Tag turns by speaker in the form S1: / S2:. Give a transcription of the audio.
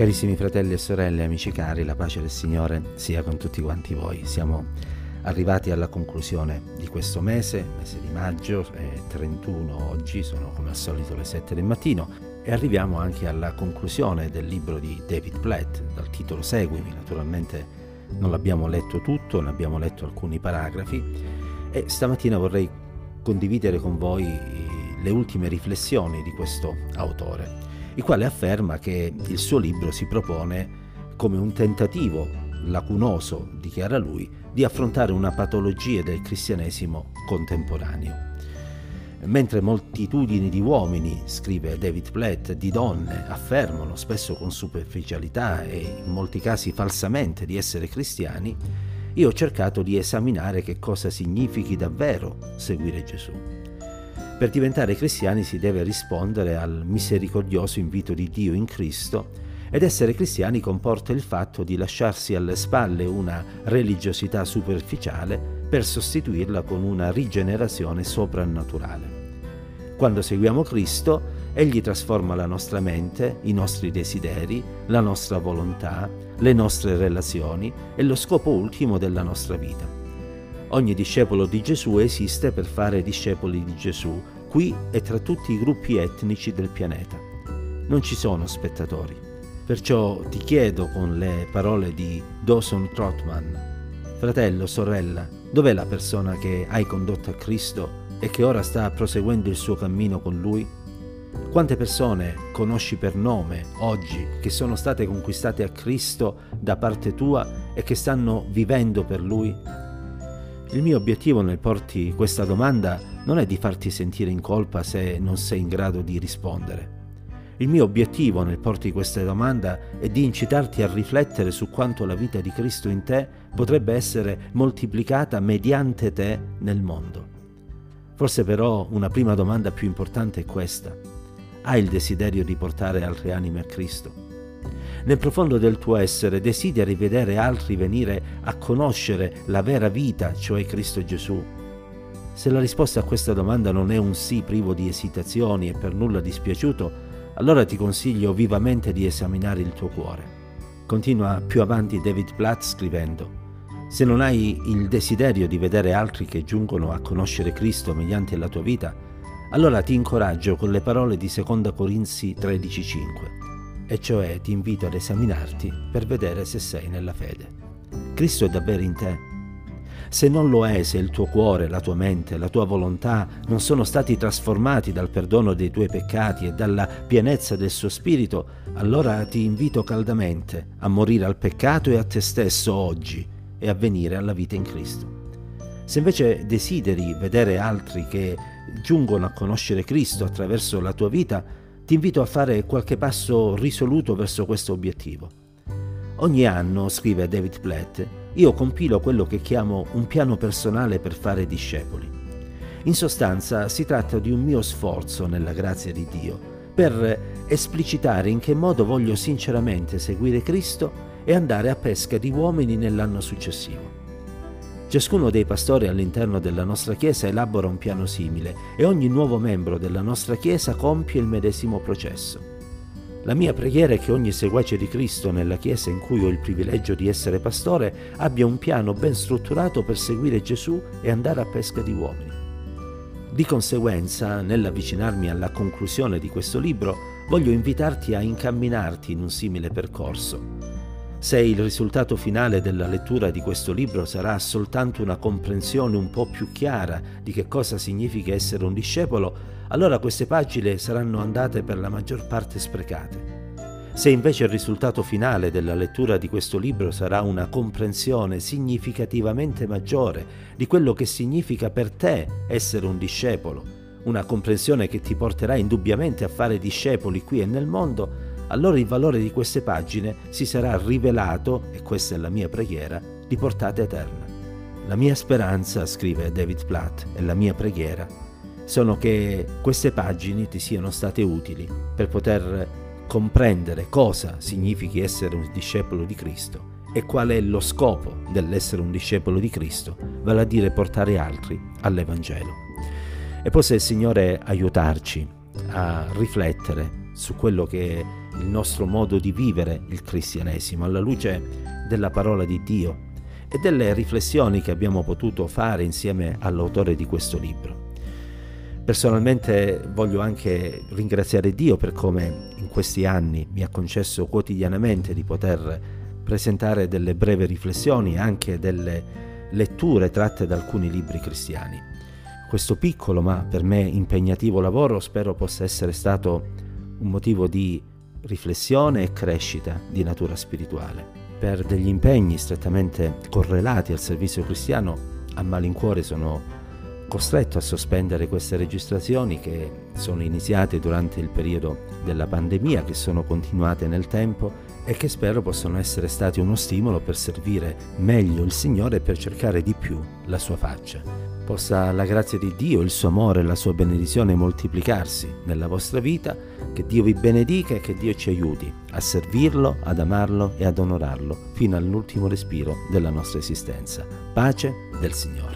S1: Carissimi fratelli e sorelle, amici cari, la pace del Signore sia con tutti quanti voi. Siamo arrivati alla conclusione di questo mese, mese di maggio, è 31 oggi, sono come al solito le 7 del mattino e arriviamo anche alla conclusione del libro di David Platt dal titolo Seguimi. Naturalmente non l'abbiamo letto tutto, ne abbiamo letto alcuni paragrafi e stamattina vorrei condividere con voi le ultime riflessioni di questo autore il quale afferma che il suo libro si propone come un tentativo lacunoso, dichiara lui, di affrontare una patologia del cristianesimo contemporaneo. Mentre moltitudini di uomini, scrive David Platt, di donne affermano spesso con superficialità e in molti casi falsamente di essere cristiani, io ho cercato di esaminare che cosa significhi davvero seguire Gesù. Per diventare cristiani si deve rispondere al misericordioso invito di Dio in Cristo ed essere cristiani comporta il fatto di lasciarsi alle spalle una religiosità superficiale per sostituirla con una rigenerazione soprannaturale. Quando seguiamo Cristo, Egli trasforma la nostra mente, i nostri desideri, la nostra volontà, le nostre relazioni e lo scopo ultimo della nostra vita. Ogni discepolo di Gesù esiste per fare discepoli di Gesù, qui e tra tutti i gruppi etnici del pianeta. Non ci sono spettatori. Perciò ti chiedo con le parole di Dawson Trotman, fratello, sorella, dov'è la persona che hai condotto a Cristo e che ora sta proseguendo il suo cammino con Lui? Quante persone conosci per nome oggi che sono state conquistate a Cristo da parte tua e che stanno vivendo per Lui? Il mio obiettivo nel porti questa domanda non è di farti sentire in colpa se non sei in grado di rispondere. Il mio obiettivo nel porti questa domanda è di incitarti a riflettere su quanto la vita di Cristo in te potrebbe essere moltiplicata mediante te nel mondo. Forse però una prima domanda più importante è questa. Hai il desiderio di portare altre anime a Cristo? Nel profondo del tuo essere desideri vedere altri venire a conoscere la vera vita, cioè Cristo Gesù? Se la risposta a questa domanda non è un sì privo di esitazioni e per nulla dispiaciuto, allora ti consiglio vivamente di esaminare il tuo cuore. Continua più avanti David Platt scrivendo, se non hai il desiderio di vedere altri che giungono a conoscere Cristo mediante la tua vita, allora ti incoraggio con le parole di 2 Corinzi 13:5 e cioè ti invito ad esaminarti per vedere se sei nella fede. Cristo è davvero in te. Se non lo è, se il tuo cuore, la tua mente, la tua volontà non sono stati trasformati dal perdono dei tuoi peccati e dalla pienezza del suo spirito, allora ti invito caldamente a morire al peccato e a te stesso oggi e a venire alla vita in Cristo. Se invece desideri vedere altri che giungono a conoscere Cristo attraverso la tua vita, ti invito a fare qualche passo risoluto verso questo obiettivo. Ogni anno, scrive David Platt, io compilo quello che chiamo un piano personale per fare discepoli. In sostanza si tratta di un mio sforzo nella grazia di Dio per esplicitare in che modo voglio sinceramente seguire Cristo e andare a pesca di uomini nell'anno successivo. Ciascuno dei pastori all'interno della nostra Chiesa elabora un piano simile e ogni nuovo membro della nostra Chiesa compie il medesimo processo. La mia preghiera è che ogni seguace di Cristo nella Chiesa in cui ho il privilegio di essere pastore abbia un piano ben strutturato per seguire Gesù e andare a pesca di uomini. Di conseguenza, nell'avvicinarmi alla conclusione di questo libro, voglio invitarti a incamminarti in un simile percorso se il risultato finale della lettura di questo libro sarà soltanto una comprensione un po' più chiara di che cosa significa essere un discepolo, allora queste pagine saranno andate per la maggior parte sprecate. Se invece il risultato finale della lettura di questo libro sarà una comprensione significativamente maggiore di quello che significa per te essere un discepolo, una comprensione che ti porterà indubbiamente a fare discepoli qui e nel mondo, allora il valore di queste pagine si sarà rivelato, e questa è la mia preghiera, di portata eterna. La mia speranza, scrive David Platt, e la mia preghiera sono che queste pagine ti siano state utili per poter comprendere cosa significhi essere un discepolo di Cristo e qual è lo scopo dell'essere un discepolo di Cristo, vale a dire portare altri all'Evangelo. E possa il Signore aiutarci a riflettere su quello che il nostro modo di vivere il cristianesimo alla luce della parola di Dio e delle riflessioni che abbiamo potuto fare insieme all'autore di questo libro. Personalmente voglio anche ringraziare Dio per come in questi anni mi ha concesso quotidianamente di poter presentare delle brevi riflessioni e anche delle letture tratte da alcuni libri cristiani. Questo piccolo ma per me impegnativo lavoro spero possa essere stato un motivo di riflessione e crescita di natura spirituale. Per degli impegni strettamente correlati al servizio cristiano, a malincuore sono costretto a sospendere queste registrazioni che sono iniziate durante il periodo della pandemia, che sono continuate nel tempo e che spero possano essere stati uno stimolo per servire meglio il Signore e per cercare di più la sua faccia. Possa la grazia di Dio, il suo amore e la sua benedizione moltiplicarsi nella vostra vita, che Dio vi benedica e che Dio ci aiuti a servirlo, ad amarlo e ad onorarlo fino all'ultimo respiro della nostra esistenza. Pace del Signore.